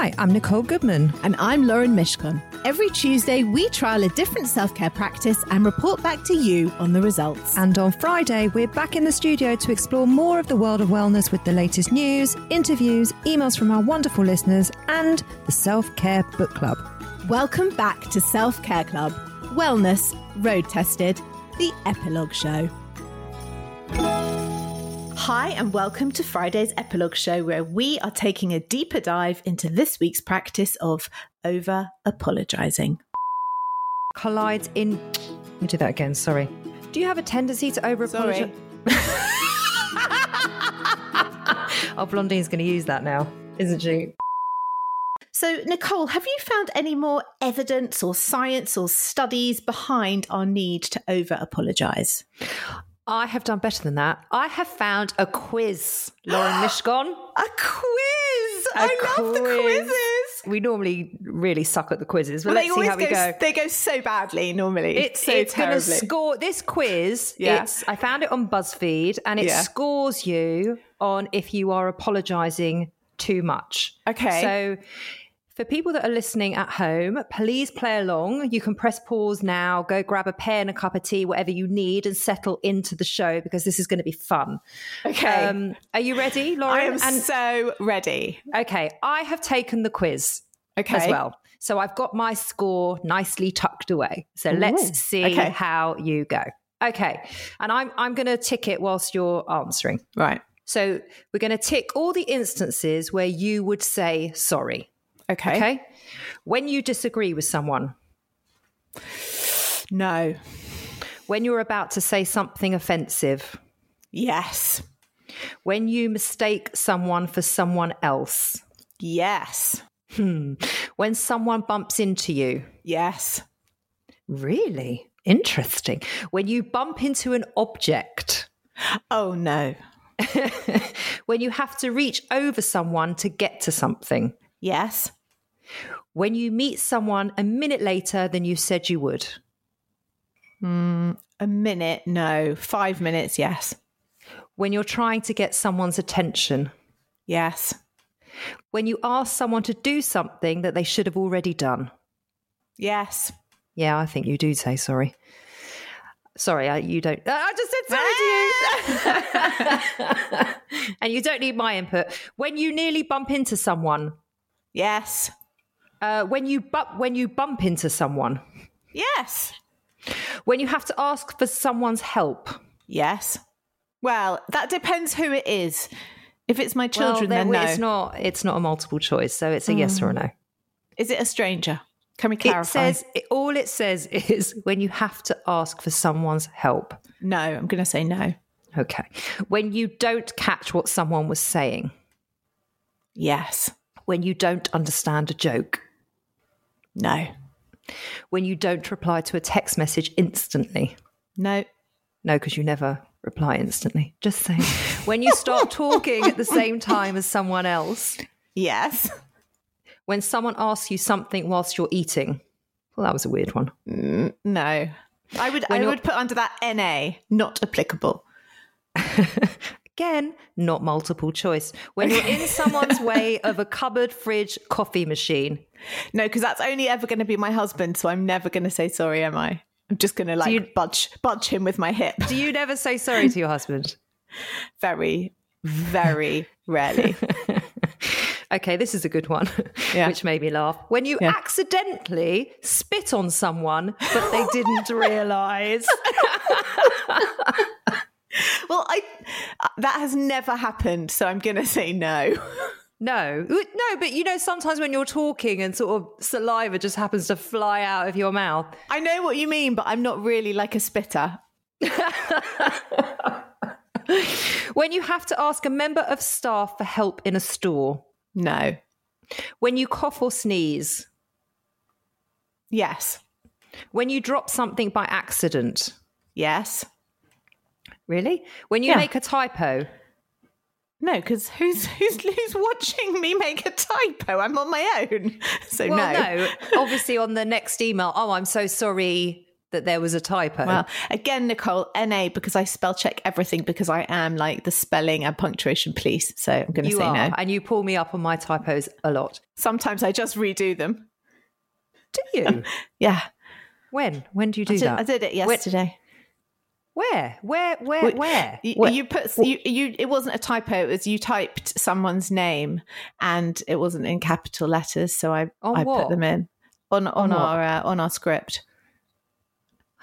Hi, I'm Nicole Goodman. And I'm Lauren Mishcon. Every Tuesday, we trial a different self care practice and report back to you on the results. And on Friday, we're back in the studio to explore more of the world of wellness with the latest news, interviews, emails from our wonderful listeners, and the Self Care Book Club. Welcome back to Self Care Club Wellness Road Tested, the Epilogue Show. Hi, and welcome to Friday's Epilogue Show, where we are taking a deeper dive into this week's practice of over apologizing. Collides in. Let me do that again, sorry. Do you have a tendency to over apologize? oh, Blondine's going to use that now, isn't she? So, Nicole, have you found any more evidence or science or studies behind our need to over apologize? I have done better than that. I have found a quiz, Lauren Mishcon. a quiz! A I quiz. love the quizzes. We normally really suck at the quizzes, but well, let's see how we go. They go so badly normally. It's, so it's going to score this quiz. Yeah. I found it on BuzzFeed, and it yeah. scores you on if you are apologising too much. Okay. So for people that are listening at home, please play along. You can press pause now, go grab a pen, a cup of tea, whatever you need, and settle into the show because this is going to be fun. Okay. Um, are you ready, Lauren? I am and, so ready. Okay. I have taken the quiz okay. as well. So I've got my score nicely tucked away. So Ooh, let's see okay. how you go. Okay. And I'm, I'm going to tick it whilst you're answering. Right. So we're going to tick all the instances where you would say sorry. Okay. Okay. When you disagree with someone. No. When you're about to say something offensive. Yes. When you mistake someone for someone else. Yes. Hmm. When someone bumps into you. Yes. Really? Interesting. When you bump into an object. Oh, no. when you have to reach over someone to get to something. Yes. When you meet someone a minute later than you said you would? Mm, a minute, no. Five minutes, yes. When you're trying to get someone's attention? Yes. When you ask someone to do something that they should have already done? Yes. Yeah, I think you do say sorry. Sorry, I, you don't. I just said sorry to you. and you don't need my input. When you nearly bump into someone? Yes. Uh, when you bu- when you bump into someone. Yes. When you have to ask for someone's help. Yes. Well, that depends who it is. If it's my children, well, then, then no. It's not. It's not a multiple choice, so it's a mm. yes or a no. Is it a stranger? Can we clarify? It says all it says is when you have to ask for someone's help. No, I'm going to say no. Okay. When you don't catch what someone was saying. Yes. When you don't understand a joke. No. When you don't reply to a text message instantly. No. No, because you never reply instantly. Just saying. when you start talking at the same time as someone else. Yes. When someone asks you something whilst you're eating. Well, that was a weird one. Mm, no. I would when I would put under that NA, not applicable. Again, not multiple choice. When you're in someone's way of a cupboard, fridge, coffee machine. No, because that's only ever going to be my husband. So I'm never going to say sorry, am I? I'm just going to like you, budge, budge him with my hip. Do you never say sorry to your husband? very, very rarely. Okay, this is a good one, yeah. which made me laugh. When you yeah. accidentally spit on someone, but they didn't realize. Well, I uh, that has never happened, so I'm going to say no. No, no, but you know, sometimes when you're talking and sort of saliva just happens to fly out of your mouth. I know what you mean, but I'm not really like a spitter. when you have to ask a member of staff for help in a store. No. When you cough or sneeze. Yes. When you drop something by accident. Yes. Really? When you yeah. make a typo. No, because who's who's who's watching me make a typo? I'm on my own, so well, no. no, obviously on the next email. Oh, I'm so sorry that there was a typo. Well, again, Nicole, NA because I spell check everything because I am like the spelling and punctuation police. So I'm going to say are, no. And you pull me up on my typos a lot. Sometimes I just redo them. Do you? yeah. When? When do you do I did, that? I did it yesterday. Where? Where? Where? Where? You, where? you put you, you. It wasn't a typo. It was you typed someone's name, and it wasn't in capital letters. So I on I what? put them in on on, on our uh, on our script.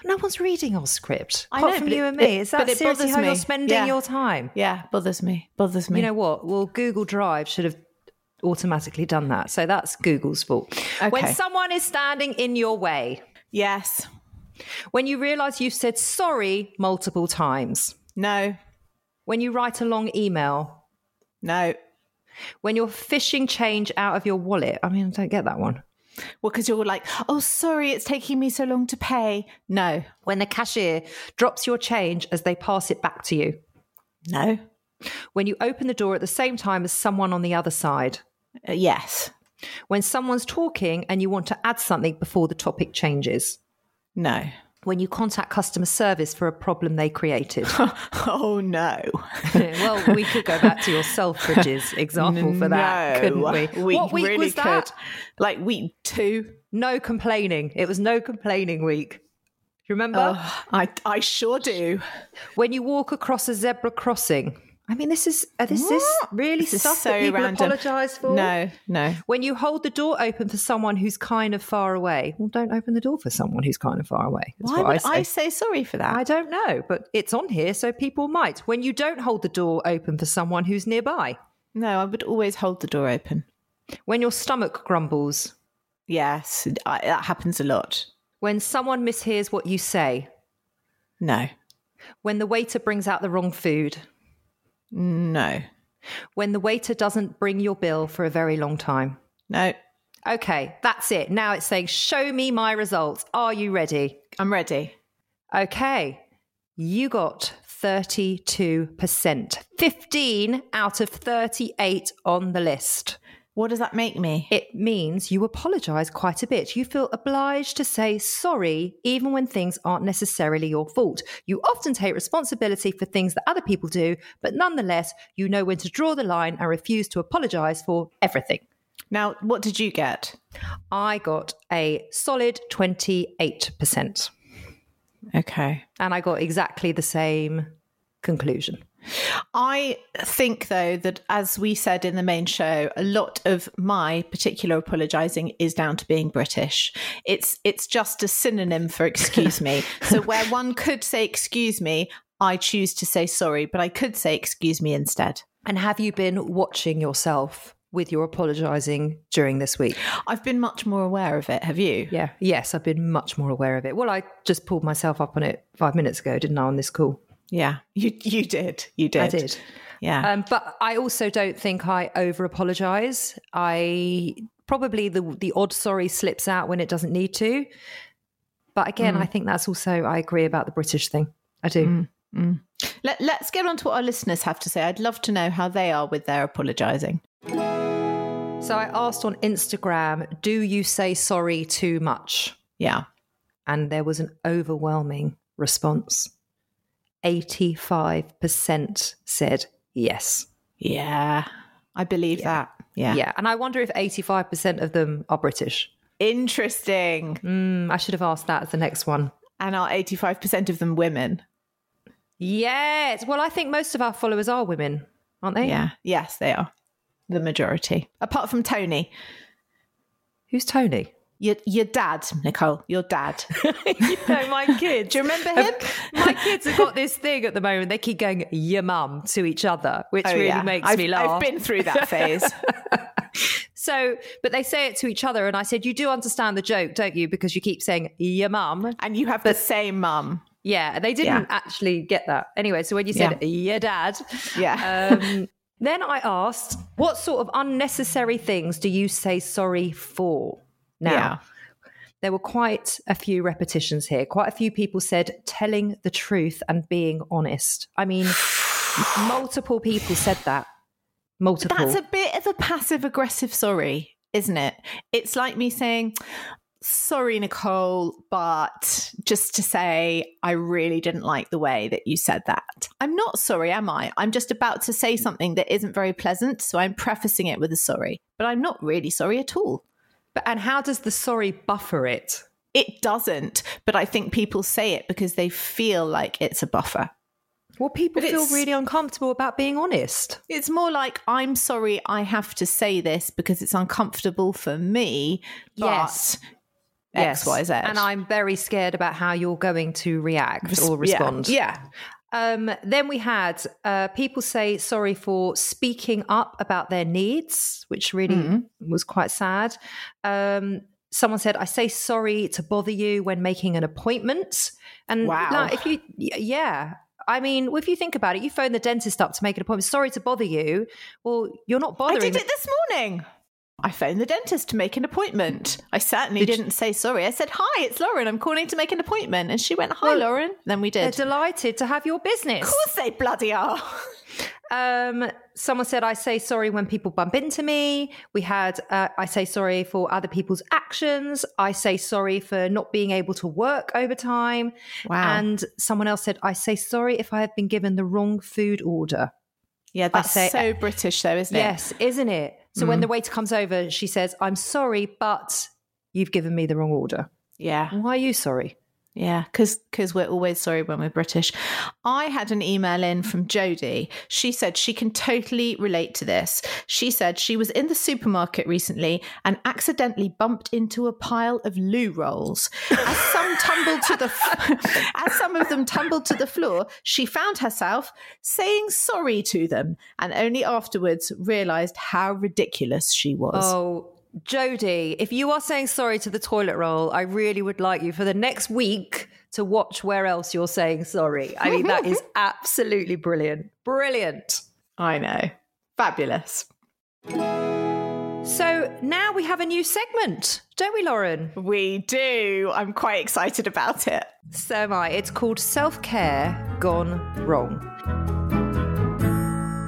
No one's reading our script. I apart know, from you it, and me. It, Is that seriously how me. you're spending yeah. your time? Yeah, bothers me. Bothers me. You know what? Well, Google Drive should have automatically done that. So that's Google's fault. Okay. When someone is standing in your way. Yes. When you realize you've said sorry multiple times. No. When you write a long email. No. When you're fishing change out of your wallet. I mean, I don't get that one. Well, because you're like, oh, sorry, it's taking me so long to pay. No. When the cashier drops your change as they pass it back to you. No. When you open the door at the same time as someone on the other side. Uh, yes. When someone's talking and you want to add something before the topic changes. No. When you contact customer service for a problem they created. oh, no. well, we could go back to your Selfridges example for that, no, couldn't we? We what week really was that? could. Like week two. No complaining. It was no complaining week. Do you remember? Oh, I, I sure do. When you walk across a zebra crossing. I mean, this is uh, this is really this stuff is so that people random. apologise for. No, no. When you hold the door open for someone who's kind of far away, well, don't open the door for someone who's kind of far away. Why would I say. I say sorry for that? I don't know, but it's on here, so people might. When you don't hold the door open for someone who's nearby. No, I would always hold the door open. When your stomach grumbles. Yes, I, that happens a lot. When someone mishears what you say. No. When the waiter brings out the wrong food. No. When the waiter doesn't bring your bill for a very long time. No. Okay, that's it. Now it's saying, show me my results. Are you ready? I'm ready. Okay. You got 32%, 15 out of 38 on the list. What does that make me? It means you apologize quite a bit. You feel obliged to say sorry, even when things aren't necessarily your fault. You often take responsibility for things that other people do, but nonetheless, you know when to draw the line and refuse to apologize for everything. Now, what did you get? I got a solid 28%. Okay. And I got exactly the same conclusion. I think, though, that as we said in the main show, a lot of my particular apologising is down to being British. It's it's just a synonym for excuse me. so where one could say excuse me, I choose to say sorry, but I could say excuse me instead. And have you been watching yourself with your apologising during this week? I've been much more aware of it. Have you? Yeah. Yes, I've been much more aware of it. Well, I just pulled myself up on it five minutes ago, didn't I, on this call? Yeah, you you did. You did. I did. Yeah. Um, but I also don't think I over apologize. I probably the the odd sorry slips out when it doesn't need to. But again, mm. I think that's also I agree about the British thing. I do. Mm. Mm. Let, let's get on to what our listeners have to say. I'd love to know how they are with their apologizing. So I asked on Instagram, do you say sorry too much? Yeah. And there was an overwhelming response. 85% said yes. Yeah, I believe yeah. that. Yeah. Yeah. And I wonder if 85% of them are British. Interesting. Mm, I should have asked that as the next one. And are 85% of them women? Yes. Well, I think most of our followers are women, aren't they? Yeah. Yes, they are. the majority, apart from Tony. Who's Tony? Your, your dad, Nicole, your dad. you know, my kids. Do you remember him? my kids have got this thing at the moment. They keep going, your mum to each other, which oh, really yeah. makes I've, me laugh. I've been through that phase. so, but they say it to each other. And I said, You do understand the joke, don't you? Because you keep saying your mum. And you have but, the same mum. Yeah, they didn't yeah. actually get that. Anyway, so when you said yeah. your dad, yeah. Um, then I asked, What sort of unnecessary things do you say sorry for? Now, yeah. there were quite a few repetitions here. Quite a few people said telling the truth and being honest. I mean, multiple people said that. Multiple. That's a bit of a passive aggressive sorry, isn't it? It's like me saying, sorry, Nicole, but just to say, I really didn't like the way that you said that. I'm not sorry, am I? I'm just about to say something that isn't very pleasant. So I'm prefacing it with a sorry, but I'm not really sorry at all. But, and how does the sorry buffer it? It doesn't, but I think people say it because they feel like it's a buffer. Well, people but feel really uncomfortable about being honest. It's more like, I'm sorry, I have to say this because it's uncomfortable for me. yes. X, Y, Z. And I'm very scared about how you're going to react or respond. Yeah. yeah. Um, then we had uh, people say sorry for speaking up about their needs, which really mm-hmm. was quite sad. Um, someone said, "I say sorry to bother you when making an appointment." And wow. like, if you, yeah, I mean, if you think about it, you phone the dentist up to make an appointment. Sorry to bother you. Well, you're not bothering. I did it this morning. I phoned the dentist to make an appointment. I certainly did not say sorry. I said, Hi, it's Lauren. I'm calling to make an appointment. And she went, Hi, well, Lauren. Then we did. They're delighted to have your business. Of course they bloody are. Um, someone said, I say sorry when people bump into me. We had, uh, I say sorry for other people's actions. I say sorry for not being able to work overtime. Wow. And someone else said, I say sorry if I have been given the wrong food order. Yeah, that's say, so British, though, isn't it? Yes, isn't it? So mm. when the waiter comes over, she says, I'm sorry, but you've given me the wrong order. Yeah. Why are you sorry? Yeah, because because we're always sorry when we're British. I had an email in from Jodie. She said she can totally relate to this. She said she was in the supermarket recently and accidentally bumped into a pile of loo rolls. As some tumbled to the as some of them tumbled to the floor, she found herself saying sorry to them, and only afterwards realised how ridiculous she was. Oh Jodie, if you are saying sorry to the toilet roll, I really would like you for the next week to watch where else you're saying sorry. I mean, that is absolutely brilliant. Brilliant. I know. Fabulous. So now we have a new segment, don't we, Lauren? We do. I'm quite excited about it. So am I. It's called Self Care Gone Wrong.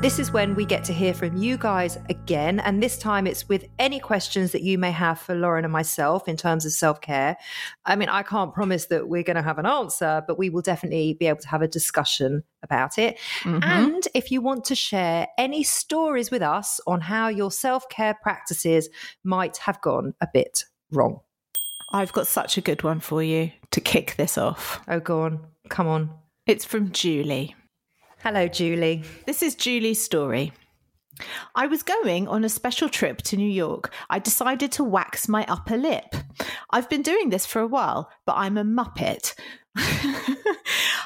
This is when we get to hear from you guys again. And this time it's with any questions that you may have for Lauren and myself in terms of self care. I mean, I can't promise that we're going to have an answer, but we will definitely be able to have a discussion about it. Mm-hmm. And if you want to share any stories with us on how your self care practices might have gone a bit wrong. I've got such a good one for you to kick this off. Oh, go on. Come on. It's from Julie. Hello, Julie. This is Julie's story. I was going on a special trip to New York. I decided to wax my upper lip. I've been doing this for a while, but I'm a muppet.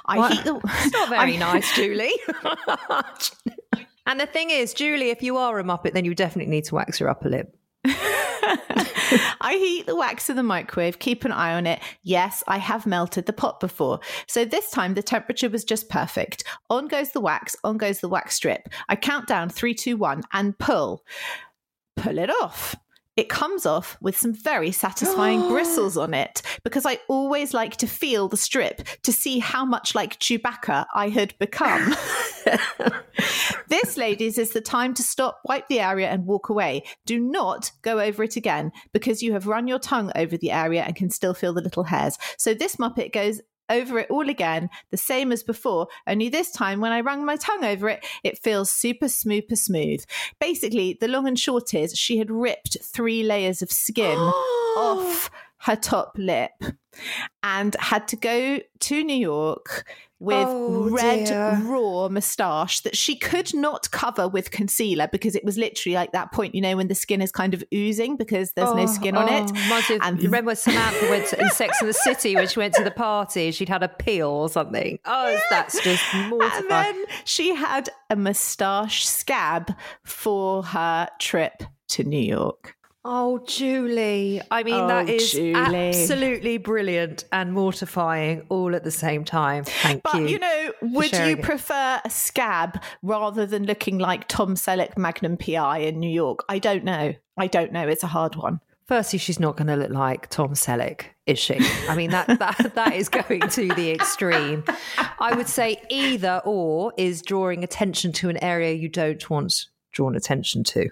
I what? the. It's not very nice, Julie. and the thing is, Julie, if you are a muppet, then you definitely need to wax your upper lip. I heat the wax in the microwave, keep an eye on it. Yes, I have melted the pot before. So this time the temperature was just perfect. On goes the wax, on goes the wax strip. I count down three, two, one, and pull. Pull it off it comes off with some very satisfying bristles on it because I always like to feel the strip to see how much like Chewbacca I had become. this, ladies, is the time to stop, wipe the area, and walk away. Do not go over it again because you have run your tongue over the area and can still feel the little hairs. So this Muppet goes over it all again, the same as before, only this time when I rung my tongue over it, it feels super smooper smooth. Basically, the long and short is she had ripped three layers of skin off her top lip and had to go to New York with oh, red dear. raw moustache that she could not cover with concealer because it was literally like that point, you know, when the skin is kind of oozing because there's oh, no skin on it. Oh, and remember Samantha went to, in Sex and the City when she went to the party, she'd had a peel or something. Oh, yeah. that's just mortifying. And then she had a moustache scab for her trip to New York. Oh, Julie. I mean, oh, that is Julie. absolutely brilliant and mortifying all at the same time. Thank but, you. But, you know, would you prefer a scab rather than looking like Tom Selleck Magnum PI in New York? I don't know. I don't know. It's a hard one. Firstly, she's not going to look like Tom Selleck, is she? I mean, that, that, that is going to the extreme. I would say either or is drawing attention to an area you don't want drawn attention to.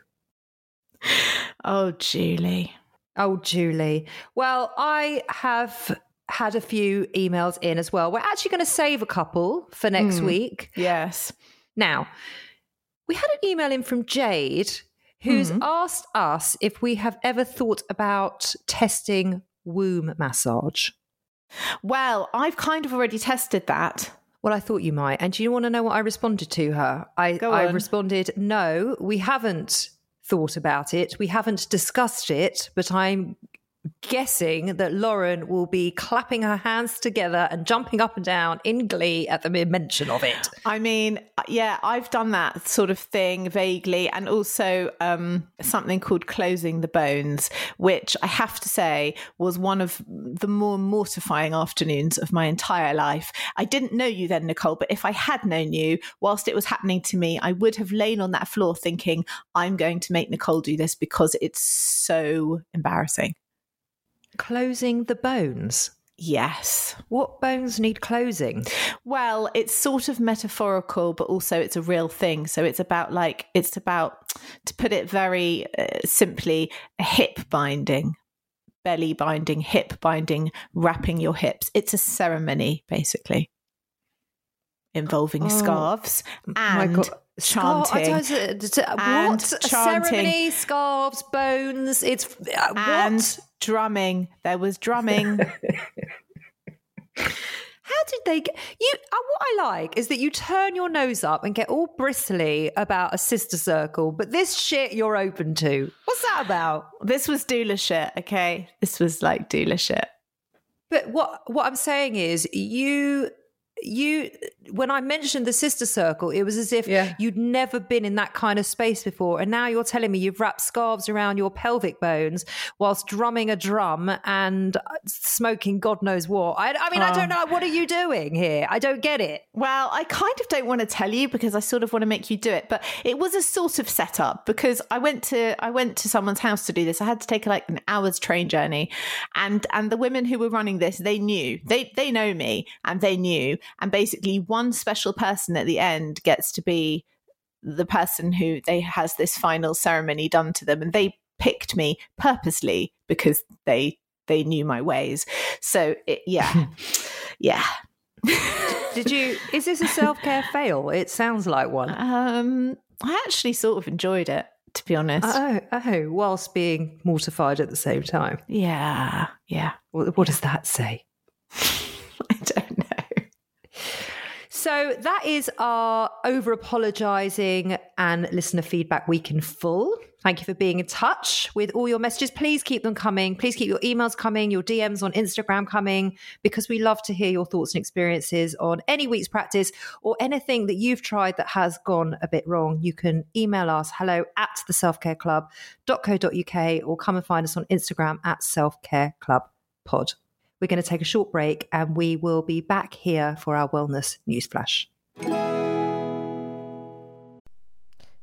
Oh, Julie. Oh, Julie. Well, I have had a few emails in as well. We're actually going to save a couple for next mm, week. Yes. Now, we had an email in from Jade who's mm. asked us if we have ever thought about testing womb massage. Well, I've kind of already tested that. Well, I thought you might. And do you want to know what I responded to her? I, I responded, no, we haven't thought about it. We haven't discussed it, but I'm guessing that Lauren will be clapping her hands together and jumping up and down in glee at the mere mention of it. I mean, yeah, I've done that sort of thing vaguely, and also um, something called closing the bones, which I have to say was one of the more mortifying afternoons of my entire life. I didn't know you then, Nicole, but if I had known you whilst it was happening to me, I would have lain on that floor thinking, I'm going to make Nicole do this because it's so embarrassing. Closing the bones? Yes. What bones need closing? Well, it's sort of metaphorical, but also it's a real thing. So it's about like, it's about, to put it very uh, simply, hip binding, belly binding, hip binding, wrapping your hips. It's a ceremony, basically, involving oh, scarves and chanting. Scar- and what? Chanting. Ceremony, scarves, bones. It's uh, and what? Drumming. There was drumming. How did they get you? Uh, what I like is that you turn your nose up and get all bristly about a sister circle, but this shit you're open to. What's that about? This was doula shit, okay? This was like doula shit. But what what I'm saying is you you when I mentioned the sister circle, it was as if yeah. you'd never been in that kind of space before. And now you're telling me you've wrapped scarves around your pelvic bones whilst drumming a drum and uh, smoking God knows what. I, I mean, oh. I don't know. What are you doing here? I don't get it. Well, I kind of don't want to tell you because I sort of want to make you do it. But it was a sort of setup because I went to I went to someone's house to do this. I had to take like an hour's train journey, and and the women who were running this, they knew they they know me and they knew, and basically one special person at the end gets to be the person who they has this final ceremony done to them. And they picked me purposely because they they knew my ways. So it, yeah. Yeah. Did you is this a self-care fail? It sounds like one. Um i actually sort of enjoyed it to be honest. Oh oh whilst being mortified at the same time. Yeah yeah. What, what does that say? i don't know so that is our over apologizing and listener feedback week in full. Thank you for being in touch with all your messages. Please keep them coming. Please keep your emails coming, your DMs on Instagram coming, because we love to hear your thoughts and experiences on any week's practice or anything that you've tried that has gone a bit wrong. You can email us hello at the selfcareclub.co.uk or come and find us on Instagram at selfcareclubpod. We're going to take a short break and we will be back here for our wellness newsflash.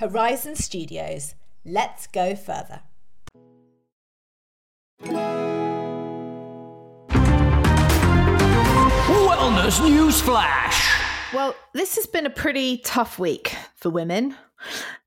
Horizon Studios. Let's go further. Wellness News Flash. Well, this has been a pretty tough week for women.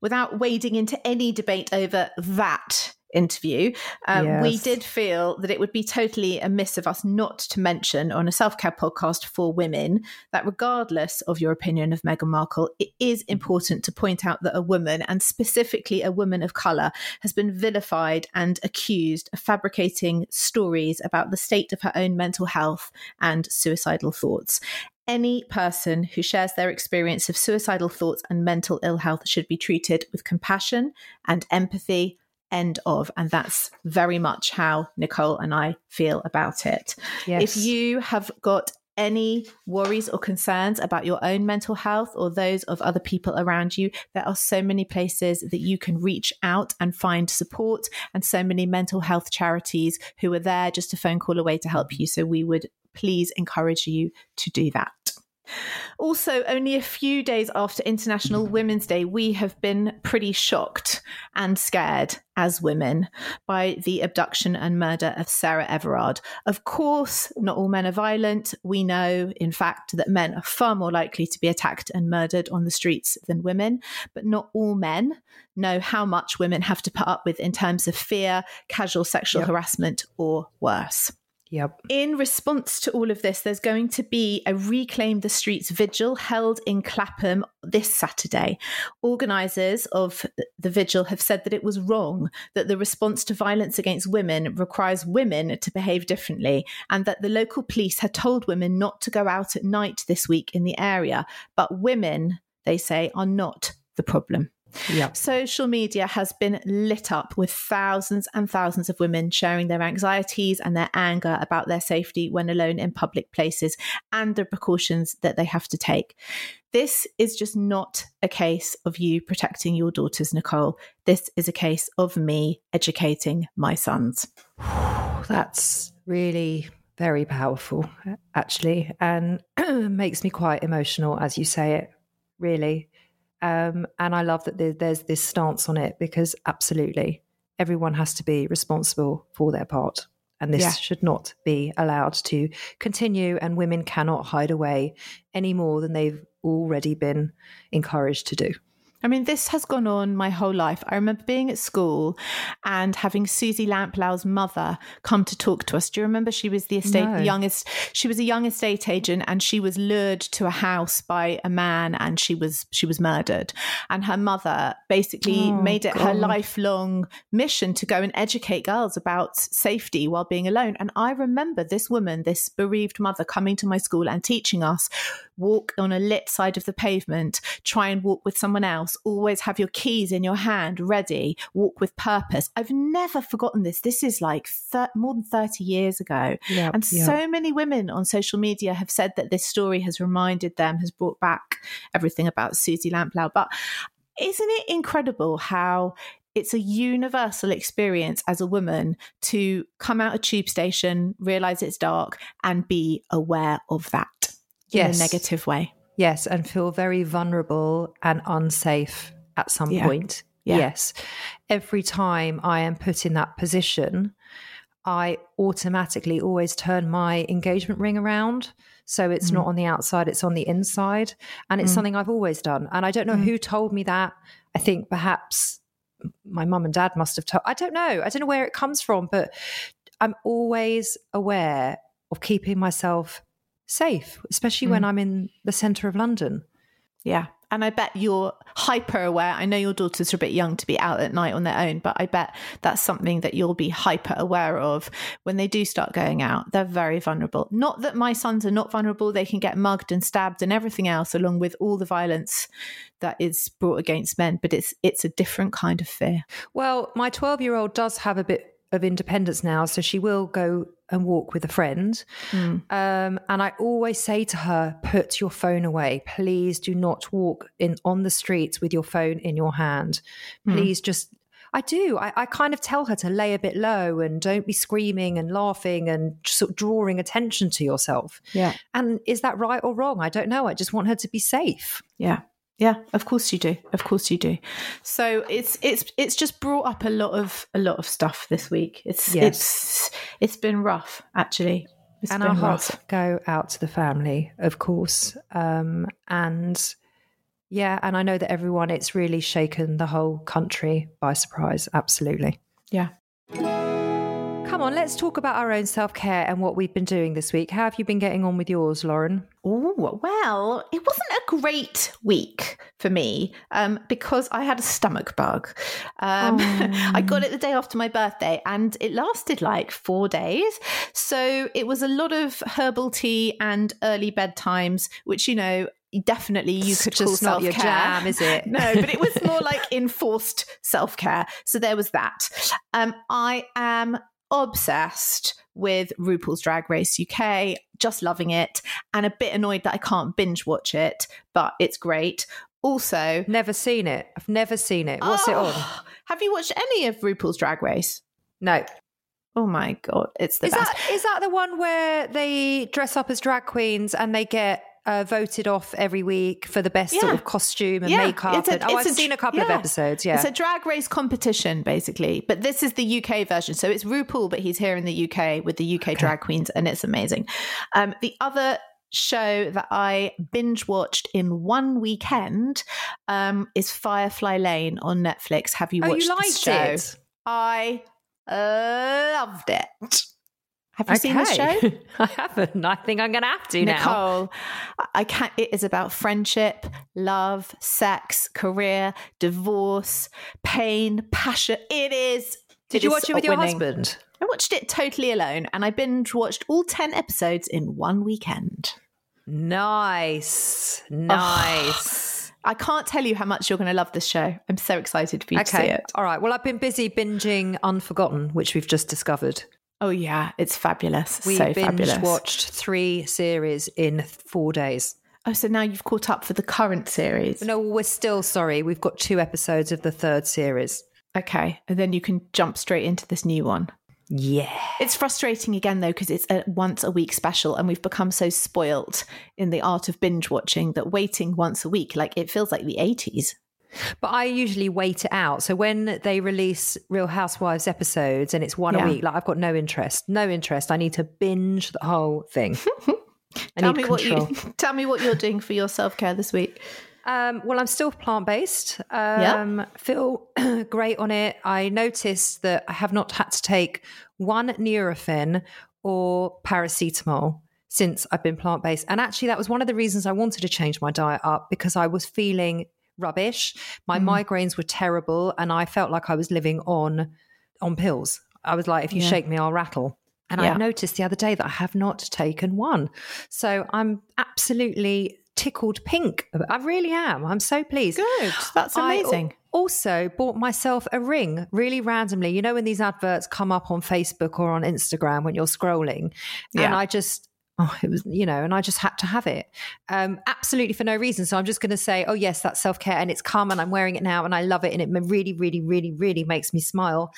Without wading into any debate over that interview, um, yes. we did feel that it would be totally amiss of us not to mention on a self care podcast for women that, regardless of your opinion of Meghan Markle, it is important to point out that a woman, and specifically a woman of colour, has been vilified and accused of fabricating stories about the state of her own mental health and suicidal thoughts. Any person who shares their experience of suicidal thoughts and mental ill health should be treated with compassion and empathy end of. And that's very much how Nicole and I feel about it. Yes. If you have got any worries or concerns about your own mental health or those of other people around you, there are so many places that you can reach out and find support, and so many mental health charities who are there just a phone call away to help you. So we would please encourage you to do that. Also, only a few days after International Women's Day, we have been pretty shocked and scared as women by the abduction and murder of Sarah Everard. Of course, not all men are violent. We know, in fact, that men are far more likely to be attacked and murdered on the streets than women, but not all men know how much women have to put up with in terms of fear, casual sexual yep. harassment, or worse. Yep. In response to all of this, there's going to be a Reclaim the Streets vigil held in Clapham this Saturday. Organisers of the vigil have said that it was wrong, that the response to violence against women requires women to behave differently, and that the local police had told women not to go out at night this week in the area. But women, they say, are not the problem. Yeah. Social media has been lit up with thousands and thousands of women sharing their anxieties and their anger about their safety when alone in public places and the precautions that they have to take. This is just not a case of you protecting your daughters, Nicole. This is a case of me educating my sons. That's really very powerful, actually, and makes me quite emotional as you say it, really. Um, and I love that there's this stance on it because absolutely everyone has to be responsible for their part. And this yeah. should not be allowed to continue. And women cannot hide away any more than they've already been encouraged to do. I mean, this has gone on my whole life. I remember being at school and having Suzy Lamplugh's mother come to talk to us. Do you remember she was the estate no. the youngest? She was a young estate agent, and she was lured to a house by a man, and she was she was murdered. And her mother basically oh, made it God. her lifelong mission to go and educate girls about safety while being alone. And I remember this woman, this bereaved mother, coming to my school and teaching us walk on a lit side of the pavement, try and walk with someone else, always have your keys in your hand, ready, walk with purpose. I've never forgotten this. This is like thir- more than 30 years ago. Yep, and yep. so many women on social media have said that this story has reminded them, has brought back everything about Suzy Lamplugh. But isn't it incredible how it's a universal experience as a woman to come out a tube station, realize it's dark, and be aware of that yes. in a negative way. Yes, and feel very vulnerable and unsafe at some yeah. point. Yeah. Yes. Every time I am put in that position, I automatically always turn my engagement ring around. So it's mm. not on the outside, it's on the inside. And it's mm. something I've always done. And I don't know mm. who told me that. I think perhaps my mum and dad must have told. I don't know. I don't know where it comes from, but I'm always aware of keeping myself safe, especially mm. when I'm in the centre of London. Yeah. And I bet you're hyper aware. I know your daughters are a bit young to be out at night on their own, but I bet that's something that you'll be hyper aware of when they do start going out. They're very vulnerable. Not that my sons are not vulnerable, they can get mugged and stabbed and everything else, along with all the violence that is brought against men, but it's it's a different kind of fear. Well, my 12 year old does have a bit of independence now, so she will go and walk with a friend. Mm. Um, and I always say to her, "Put your phone away. Please do not walk in on the streets with your phone in your hand. Hmm. Please mm. just." I do. I, I, kind of tell her to lay a bit low and don't be screaming and laughing and sort of drawing attention to yourself. Yeah. And is that right or wrong? I don't know. I just want her to be safe. Yeah. Yeah, of course you do. Of course you do. So it's it's it's just brought up a lot of a lot of stuff this week. It's yes. it's it's been rough actually. It's and our hearts go out to the family, of course. Um, and yeah, and I know that everyone it's really shaken the whole country by surprise. Absolutely. Yeah. Come on, let's talk about our own self care and what we've been doing this week. How have you been getting on with yours, Lauren? Oh, well, it wasn't a great week for me um, because I had a stomach bug. Um, oh. I got it the day after my birthday and it lasted like four days. So it was a lot of herbal tea and early bedtimes, which, you know, definitely you it's could call self care. jam, is it? no, but it was more like enforced self care. So there was that. Um, I am obsessed with RuPaul's Drag Race UK, just loving it, and a bit annoyed that I can't binge watch it, but it's great. Also, never seen it. I've never seen it. What's oh, it on? Have you watched any of RuPaul's Drag Race? No. Oh my god, it's the is best. That, is that the one where they dress up as drag queens and they get uh, voted off every week for the best yeah. sort of costume and yeah. makeup. A, and, oh, I've a, seen a couple yeah. of episodes. Yeah, it's a drag race competition basically, but this is the UK version. So it's RuPaul, but he's here in the UK with the UK okay. drag queens, and it's amazing. Um, the other show that I binge watched in one weekend um, is Firefly Lane on Netflix. Have you watched oh, you liked show? it? I loved it. Have you okay. seen the show? I haven't. I think I'm going to have to Nicole, now. I can't. It is about friendship, love, sex, career, divorce, pain, passion. It is. Did it you watch it with winning. your husband? I watched it totally alone, and I binge watched all ten episodes in one weekend. Nice, nice. Oh, I can't tell you how much you're going to love this show. I'm so excited for you okay. to see it. All right. Well, I've been busy binging Unforgotten, which we've just discovered. Oh yeah, it's fabulous. We so binge fabulous. watched three series in four days. Oh, so now you've caught up for the current series? No, we're still sorry. We've got two episodes of the third series. Okay, and then you can jump straight into this new one. Yeah. It's frustrating again though because it's a once a week special and we've become so spoilt in the art of binge watching that waiting once a week like it feels like the 80s. But I usually wait it out. So when they release Real Housewives episodes and it's one yeah. a week, like I've got no interest. No interest. I need to binge the whole thing. tell me control. what you tell me what you're doing for your self care this week. Um, well, I'm still plant based. Um, yeah. Feel great on it. I noticed that I have not had to take one Nurofen or paracetamol since I've been plant based. And actually, that was one of the reasons I wanted to change my diet up because I was feeling rubbish. My mm. migraines were terrible, and I felt like I was living on on pills. I was like, if you yeah. shake me, I'll rattle. And yeah. I noticed the other day that I have not taken one. So I'm absolutely tickled pink. I really am. I'm so pleased. Good. That's amazing. I also bought myself a ring really randomly. You know, when these adverts come up on Facebook or on Instagram when you're scrolling, yeah. and I just oh, it was, you know, and I just had to have it. Um, absolutely for no reason. So I'm just going to say, oh, yes, that's self care and it's come and I'm wearing it now and I love it and it really, really, really, really makes me smile.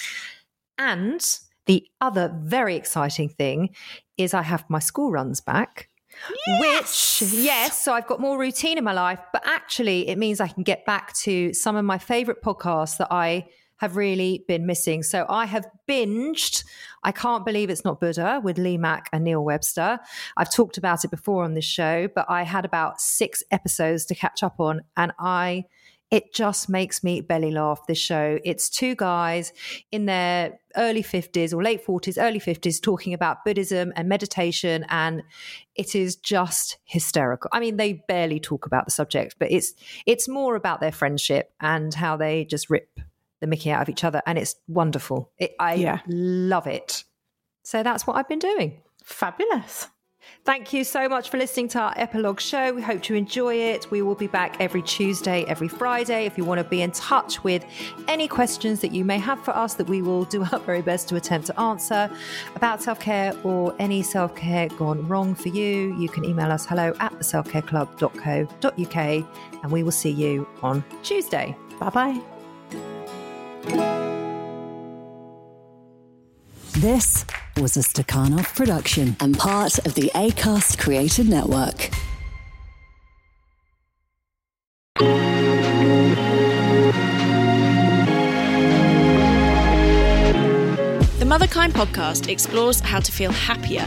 And the other very exciting thing is I have my school runs back. Yes. Which, yes, so I've got more routine in my life, but actually it means I can get back to some of my favorite podcasts that I have really been missing. So I have binged. I can't believe it's not Buddha with Lee Mack and Neil Webster. I've talked about it before on this show, but I had about six episodes to catch up on, and I it just makes me belly laugh. This show. It's two guys in their early 50s or late 40s, early 50s talking about Buddhism and meditation. And it is just hysterical. I mean, they barely talk about the subject, but it's it's more about their friendship and how they just rip the Mickey out of each other. And it's wonderful. It, I yeah. love it. So that's what I've been doing. Fabulous. Thank you so much for listening to our epilogue show. We hope you enjoy it. We will be back every Tuesday, every Friday. If you want to be in touch with any questions that you may have for us, that we will do our very best to attempt to answer about self care or any self care gone wrong for you, you can email us hello at theselfcareclub.co.uk and we will see you on Tuesday. Bye bye. This was a Stakhanov production and part of the ACAST Created Network. The Motherkind podcast explores how to feel happier,